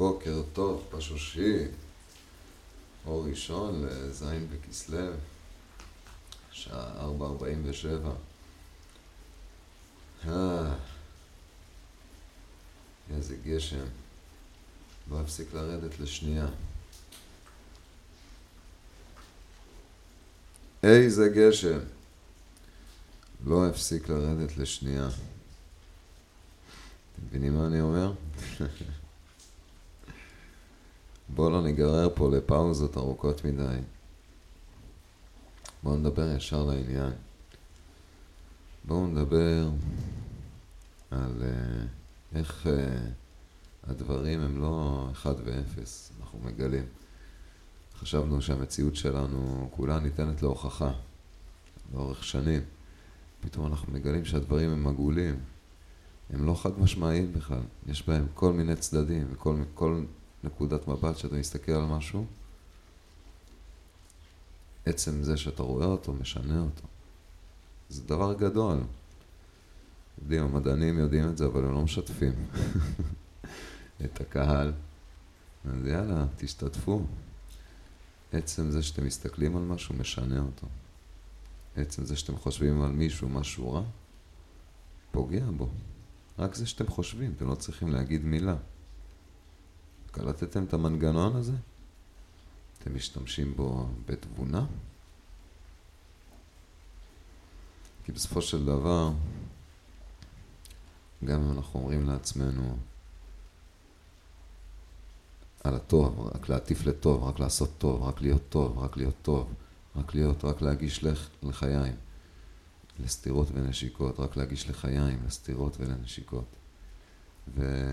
בוקר טוב, פשושי, אור ראשון לז' בכסלו, שעה 4.47. אה, איזה גשם, לא הפסיק לרדת לשנייה. איזה גשם, לא הפסיק לרדת לשנייה. אתם מבינים מה אני אומר? בואו לא ניגרר פה לפאוזות ארוכות מדי. בואו נדבר ישר לעניין. בואו נדבר על uh, איך uh, הדברים הם לא אחד ואפס, אנחנו מגלים. חשבנו שהמציאות שלנו כולה ניתנת להוכחה לאורך שנים. פתאום אנחנו מגלים שהדברים הם עגולים, הם לא חד משמעיים בכלל, יש בהם כל מיני צדדים וכל כל נקודת מבט שאתה מסתכל על משהו, עצם זה שאתה רואה אותו משנה אותו. זה דבר גדול. יודעים, המדענים יודעים את זה, אבל הם לא משתפים את הקהל. אז יאללה, תשתתפו. עצם זה שאתם מסתכלים על משהו משנה אותו. עצם זה שאתם חושבים על מישהו משהו רע, פוגע בו. רק זה שאתם חושבים, אתם לא צריכים להגיד מילה. קלטתם את המנגנון הזה? אתם משתמשים בו בתבונה? כי בסופו של דבר, גם אם אנחנו אומרים לעצמנו על הטוב, רק להטיף לטוב, רק לעשות טוב, רק להיות טוב, רק להיות טוב, רק להיות, רק להגיש לח, לחיים, לסתירות ונשיקות, רק להגיש לחיים, לסתירות ולנשיקות. ו...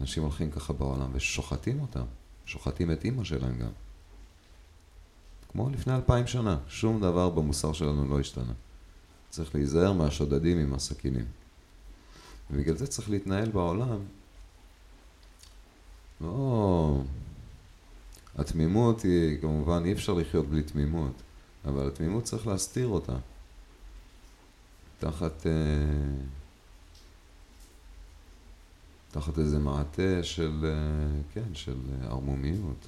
אנשים הולכים ככה בעולם ושוחטים אותם, שוחטים את אימא שלהם גם. כמו לפני אלפיים שנה, שום דבר במוסר שלנו לא השתנה. צריך להיזהר מהשודדים עם הסכינים. ובגלל זה צריך להתנהל בעולם. לא... התמימות היא, כמובן, אי אפשר לחיות בלי תמימות, אבל התמימות צריך להסתיר אותה. תחת... אה... תחת איזה מעטה של, אה, כן, של ערמומיות.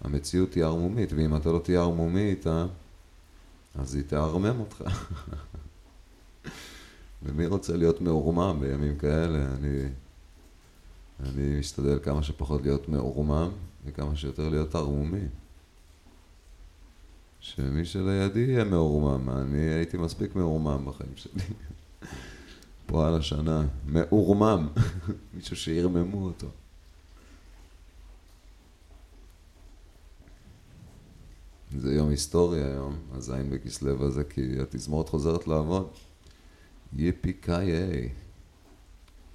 המציאות היא ערמומית, ואם אתה לא תהיה ערמומי איתה, אז היא תערמם אותך. ומי רוצה להיות מעורמם בימים כאלה? אני, אני משתדל כמה שפחות להיות מעורמם, וכמה שיותר להיות ערמומי. שמי שלידי יהיה מעורמם, אני הייתי מספיק מעורמם בחיים שלי. פה על השנה, מעורמם, מישהו שירממו אותו. זה יום היסטורי היום, הזין בכסלו הזה, כי התזמורת חוזרת לעבוד. yippee ki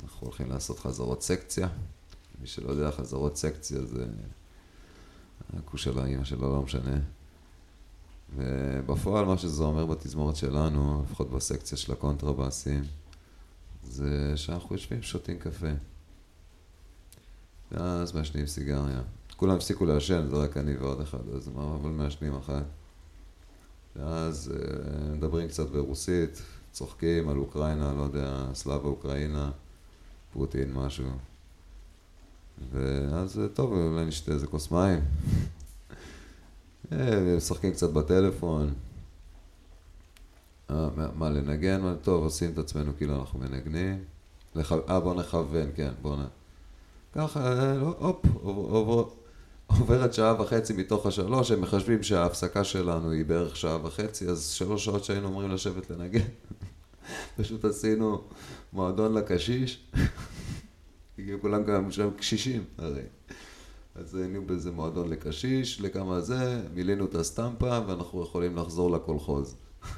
אנחנו הולכים לעשות חזרות סקציה. מי שלא יודע, חזרות סקציה זה הכוש של האמא שלו, לא משנה. ובפועל מה שזה אומר בתזמורת שלנו, לפחות בסקציה של הקונטרבאסים, זה שאנחנו יושבים, שותים קפה. ואז מעשנים סיגריה. כולם הפסיקו לעשן, זה רק אני ועוד אחד, אז מה, אבל מעשנים אחת. ואז אה, מדברים קצת ברוסית, צוחקים על אוקראינה, לא יודע, סלאבה אוקראינה, פוטין, משהו. ואז טוב, אולי נשתה איזה כוס מים. אה, משחקים קצת בטלפון. אה, מה, לנגן? טוב, עושים את עצמנו כאילו אנחנו מנגנים. אה, בוא נכוון, כן, בוא נ... ככה, אה, לא, הופ, עוברת שעה וחצי מתוך השלוש, הם מחשבים שההפסקה שלנו היא בערך שעה וחצי, אז שלוש שעות שהיינו אמורים לשבת לנגן. פשוט עשינו מועדון לקשיש, כי כולם גם שם קשישים הרי. אז היינו באיזה מועדון לקשיש, לכמה זה, מילינו את הסטמפה ואנחנו יכולים לחזור לקולחוז.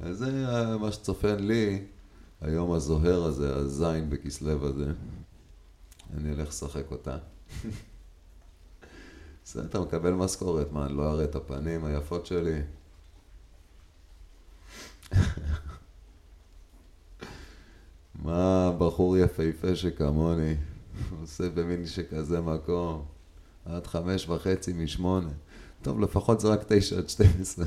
אז זה מה שצופן לי, היום הזוהר הזה, הזין בכסלו הזה. אני הולך לשחק אותה. בסדר, אתה מקבל משכורת, מה, אני לא אראה את הפנים היפות שלי? מה בחור יפהפה שכמוני עושה במין שכזה מקום? עד חמש וחצי משמונה. טוב, לפחות זה רק תשע עד שתים עשרה.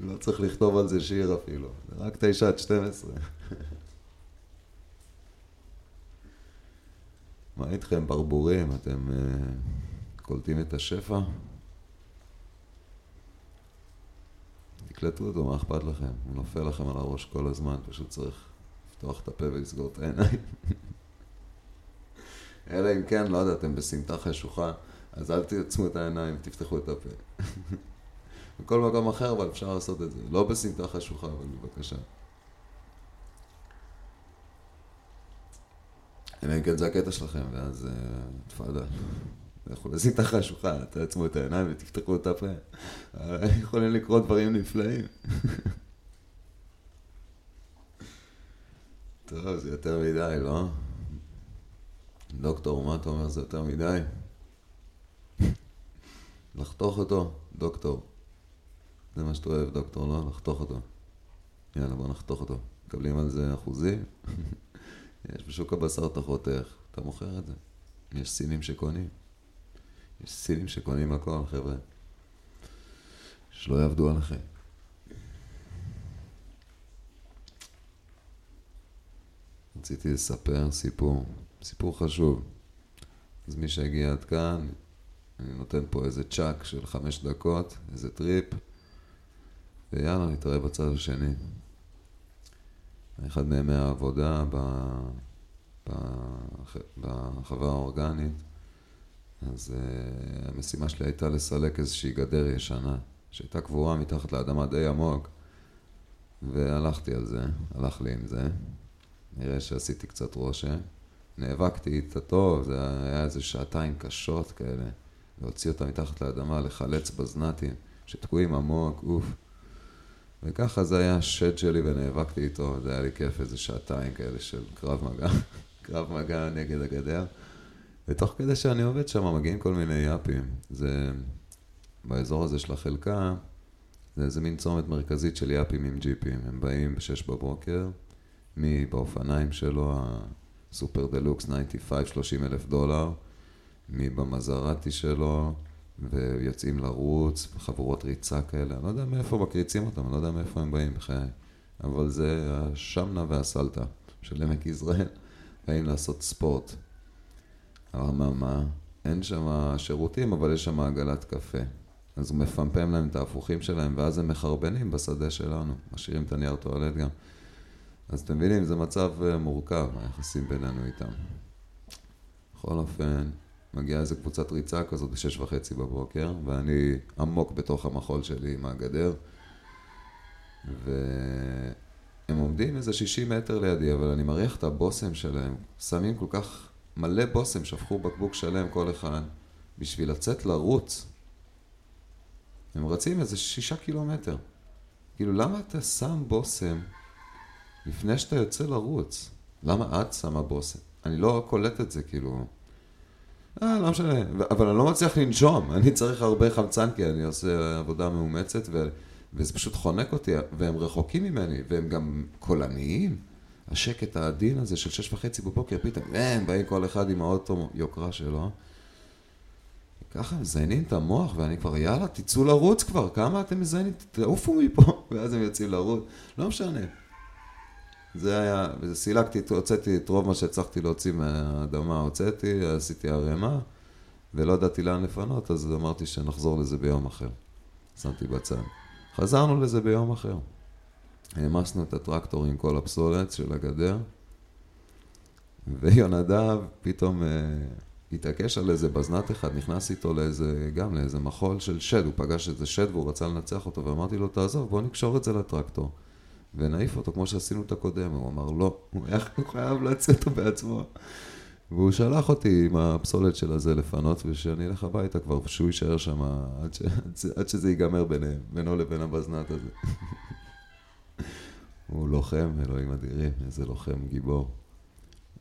לא צריך לכתוב על זה שיר אפילו, זה רק תשע עד שתים עשרה. מה איתכם, ברבורים? אתם uh, קולטים את השפע? תקלטו אותו, מה אכפת לכם? הוא נופל לכם על הראש כל הזמן, פשוט צריך לפתוח את הפה ולסגור את העיניים. אלא אם כן, לא יודע, אתם בסמטה חשוכה, אז אל תעצמו את העיניים, תפתחו את הפה. בכל מקום אחר, אבל אפשר לעשות את זה. לא בסמטה חשוכה, אבל בבקשה. אלא אם כן זה הקטע שלכם, ואז תפאדל. לכו לסמטה חשוכה, תעצמו את העיניים ותפתחו את הפה. יכולים לקרות דברים נפלאים. טוב, זה יותר מדי, לא? דוקטור, מה אתה אומר? זה יותר מדי? לחתוך אותו, דוקטור. זה מה שאתה אוהב, דוקטור, לא? לחתוך אותו. יאללה, בוא נחתוך אותו. מקבלים על זה אחוזים? יש בשוק הבשר אתה חותך, אתה מוכר את זה. יש סינים שקונים. יש סינים שקונים הכל, חבר'ה. שלא יעבדו עליכם. רציתי לספר סיפור, סיפור חשוב. אז מי שהגיע עד כאן, אני נותן פה איזה צ'אק של חמש דקות, איזה טריפ, ויאללה, נתראה בצד השני. אחד מימי העבודה בחווה האורגנית, אז uh, המשימה שלי הייתה לסלק איזושהי גדר ישנה, שהייתה קבורה מתחת לאדמה די עמוק, והלכתי על זה, הלך לי עם זה. נראה שעשיתי קצת רושם. נאבקתי איתה טוב, זה היה איזה שעתיים קשות כאלה, להוציא אותה מתחת לאדמה, לחלץ בזנתים, שתקועים עמוק, אוף. וככה זה היה השד שלי ונאבקתי איתו, זה היה לי כיף איזה שעתיים כאלה של קרב מגע, קרב מגע נגד הגדר. ותוך כדי שאני עובד שם מגיעים כל מיני יאפים. זה, באזור הזה של החלקה, זה איזה מין צומת מרכזית של יאפים עם ג'יפים. הם באים בשש בבוקר, מי באופניים שלו, הסופר דלוקס 95, 30 אלף דולר, מי במזרטי שלו, ויוצאים לרוץ, חבורות ריצה כאלה, אני לא יודע מאיפה מקריצים אותם, אני לא יודע מאיפה הם באים בחיי, אבל זה השמנה והסלטה של עמק יזרעאל, באים לעשות ספורט. אממה, אין שם שירותים, אבל יש שם עגלת קפה. אז הוא מפמפם להם את ההפוכים שלהם, ואז הם מחרבנים בשדה שלנו, משאירים את הנייר טואלט גם. אז אתם מבינים, זה מצב אה, מורכב, היחסים בינינו איתם. בכל אופן, מגיעה איזה קבוצת ריצה כזאת בשש וחצי בבוקר, ואני עמוק בתוך המחול שלי עם הגדר, והם עומדים איזה שישים מטר לידי, אבל אני מריח את הבושם שלהם, שמים כל כך מלא בושם, שפכו בקבוק שלם כל אחד, בשביל לצאת לרוץ. הם רצים איזה שישה קילומטר. כאילו, למה אתה שם בושם לפני שאתה יוצא לרוץ? למה את שמה בושם? אני לא קולט את זה, כאילו... אה, לא משנה, אבל אני לא מצליח לנשום, אני צריך הרבה חמצן כי אני עושה עבודה מאומצת ו... וזה פשוט חונק אותי, והם רחוקים ממני, והם גם קולניים. השקט העדין הזה של שש וחצי בבוקר, פתאום, הם באים כל אחד עם האוטו יוקרה שלו. ככה מזיינים את המוח, ואני כבר, יאללה, תצאו לרוץ כבר, כמה אתם מזיינים? תעופו מפה, ואז הם יוצאים לרוץ. לא משנה. זה היה, סילקתי, הוצאתי את רוב מה שהצלחתי להוציא מהאדמה, הוצאתי, עשיתי ערימה, ולא ידעתי לאן לפנות, אז אמרתי שנחזור לזה ביום אחר. שמתי בצד. חזרנו לזה ביום אחר. העמסנו את הטרקטור עם כל הפסולת של הגדר, ויונדב פתאום uh, התעקש על איזה בזנת אחד, נכנס איתו לאיזה, גם לאיזה מחול של שד, הוא פגש איזה שד והוא רצה לנצח אותו, ואמרתי לו, תעזוב, בוא נקשור את זה לטרקטור. ונעיף אותו כמו שעשינו את הקודם. הוא אמר, לא, הוא היה חייב אותו בעצמו. והוא שלח אותי עם הפסולת של הזה לפנות, ושאני אלך הביתה כבר, ושהוא יישאר שם עד, ש... עד שזה ייגמר ביניהם, בינו לבין הבזנת הזה. הוא לוחם, אלוהים אדירים, איזה לוחם גיבור.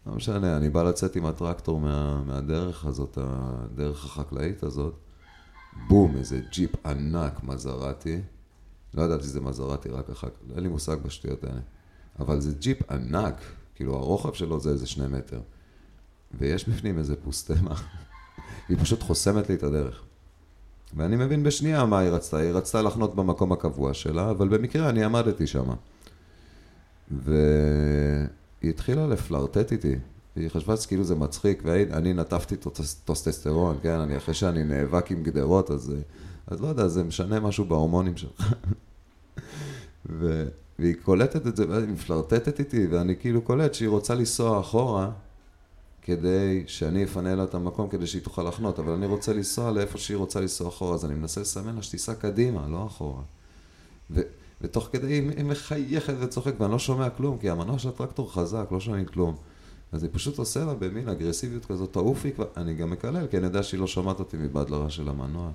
לא משנה, אני בא לצאת עם הטרקטור מה, מהדרך הזאת, הדרך החקלאית הזאת. בום, איזה ג'יפ ענק מזרטי. לא ידעתי שזה מזראטי רק אחר כך, אין לי מושג בשטויות האלה. אבל זה ג'יפ ענק, כאילו הרוחב שלו זה איזה שני מטר. ויש בפנים איזה פוסטמה, היא פשוט חוסמת לי את הדרך. ואני מבין בשנייה מה היא רצתה, היא רצתה לחנות במקום הקבוע שלה, אבל במקרה אני עמדתי שם. והיא התחילה לפלרטט איתי, והיא חשבה שכאילו זה מצחיק, ואני נטפתי טסטוסטרון, כן, אני אחרי שאני נאבק עם גדרות, אז, אז לא יודע, זה משנה משהו בהורמונים שלך. ו, והיא קולטת את זה, והיא מפלרטטת איתי, ואני כאילו קולט שהיא רוצה לנסוע אחורה, כדי שאני אפנה לה את המקום, כדי שהיא תוכל לחנות, אבל אני רוצה לנסוע לאיפה שהיא רוצה לנסוע אחורה, אז אני מנסה לסמן לה שתיסע קדימה, לא אחורה. ו, ותוך כדי היא, מחייכת וצוחקת, ואני לא שומע כלום, כי המנוע של הטרקטור חזק, לא שומעים כלום. אז אני פשוט עושה לה במין אגרסיביות כזאת, תעופי כבר, אני גם מקלל, כי אני יודע שהיא לא שומעת אותי מבעד של המנוע.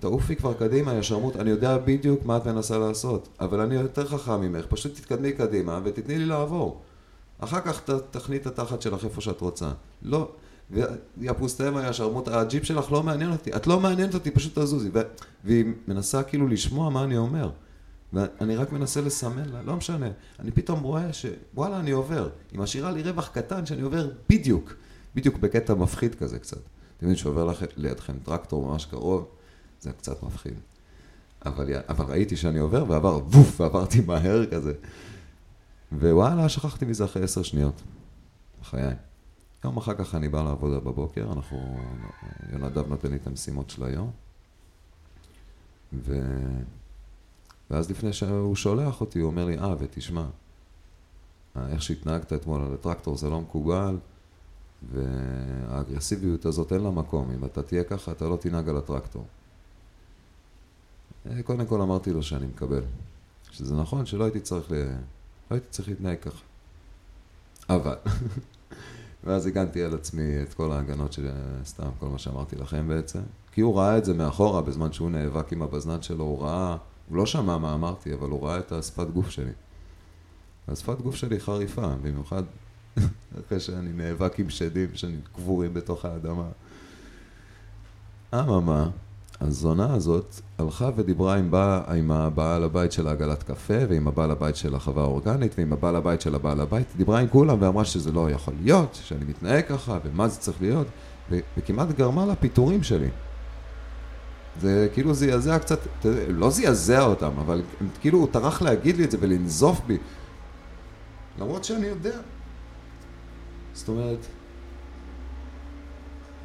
תעופי כבר קדימה, יא שרמוט, אני יודע בדיוק מה את מנסה לעשות, אבל אני יותר חכם ממך, פשוט תתקדמי קדימה ותתני לי לעבור. אחר כך ת, תכני את התחת שלך איפה שאת רוצה. לא, יא פוסטמה, יא שרמוט, הג'יפ שלך לא מעניין אותי, את לא מעניינת אותי, פשוט תזוזי. והיא מנסה כאילו לשמוע מה אני אומר. ואני רק מנסה לסמן לה, לא משנה. אני פתאום רואה שוואלה, אני עובר. היא משאירה לי רווח קטן שאני עובר בדיוק, בדיוק בקטע מפחיד כזה קצת. אתם יודעים שעובר לידכם טרקטור ממש קרוב, זה קצת מפחיד. אבל, אבל ראיתי שאני עובר ועבר ווף, ועברתי מהר כזה. ווואלה, שכחתי מזה אחרי עשר שניות. בחיי. יום אחר כך אני בא לעבודה בבוקר, אנחנו, יונדב נותן לי את המשימות של היום. ו... ואז לפני שהוא שולח אותי, הוא אומר לי, אה, ותשמע, איך שהתנהגת אתמול על הטרקטור זה לא מקובל, והאגרסיביות הזאת אין לה מקום. אם אתה תהיה ככה, אתה לא תנהג על הטרקטור. אה, קודם כל אמרתי לו שאני מקבל. שזה נכון שלא הייתי צריך, ל... לא הייתי צריך להתנהג ככה. אבל, ואז הגנתי על עצמי את כל ההגנות של סתם, כל מה שאמרתי לכם בעצם. כי הוא ראה את זה מאחורה, בזמן שהוא נאבק עם הבזנן שלו, הוא ראה, הוא לא שמע מה אמרתי, אבל הוא ראה את השפת גוף שלי. והשפת גוף שלי חריפה, במיוחד אחרי שאני נאבק עם שדים שאני קבורים בתוך האדמה. אממה, הזונה הזאת הלכה ודיברה עם, בא, עם הבעל הבית של העגלת קפה ועם הבעל הבית של החווה האורגנית ועם הבעל הבית של הבעל הבית, דיברה עם כולם ואמרה שזה לא יכול להיות, שאני מתנהג ככה ומה זה צריך להיות ו- וכמעט גרמה לפיטורים שלי. זה כאילו זעזע קצת, לא זעזע אותם, אבל כאילו הוא טרח להגיד לי את זה ולנזוף בי למרות שאני יודע. זאת אומרת,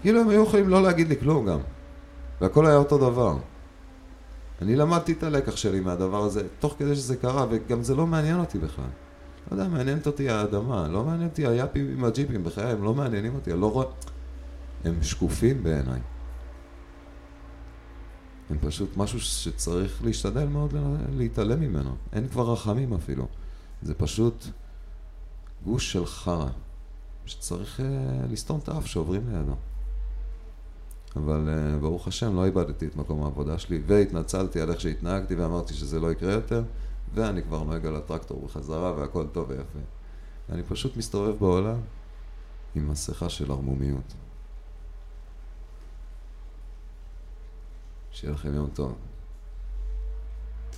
כאילו הם היו יכולים לא להגיד לי כלום גם. והכל היה אותו דבר. אני למדתי את הלקח שלי מהדבר הזה, תוך כדי שזה קרה, וגם זה לא מעניין אותי בכלל. לא יודע, מעניינת אותי האדמה, לא מעניין אותי היאפים עם הג'יפים, בחיי, הם לא מעניינים אותי, אני לא רואה... הם שקופים בעיניי. הם פשוט משהו שצריך להשתדל מאוד להתעלם ממנו. אין כבר רחמים אפילו. זה פשוט גוש של חרא, שצריך uh, לסתום את האף שעוברים לידו. אבל uh, ברוך השם לא איבדתי את מקום העבודה שלי, והתנצלתי על איך שהתנהגתי ואמרתי שזה לא יקרה יותר, ואני כבר נוהג על הטרקטור בחזרה והכל טוב ויפה. אני פשוט מסתובב בעולם עם מסכה של ערמומיות. שיהיה לכם יום טוב.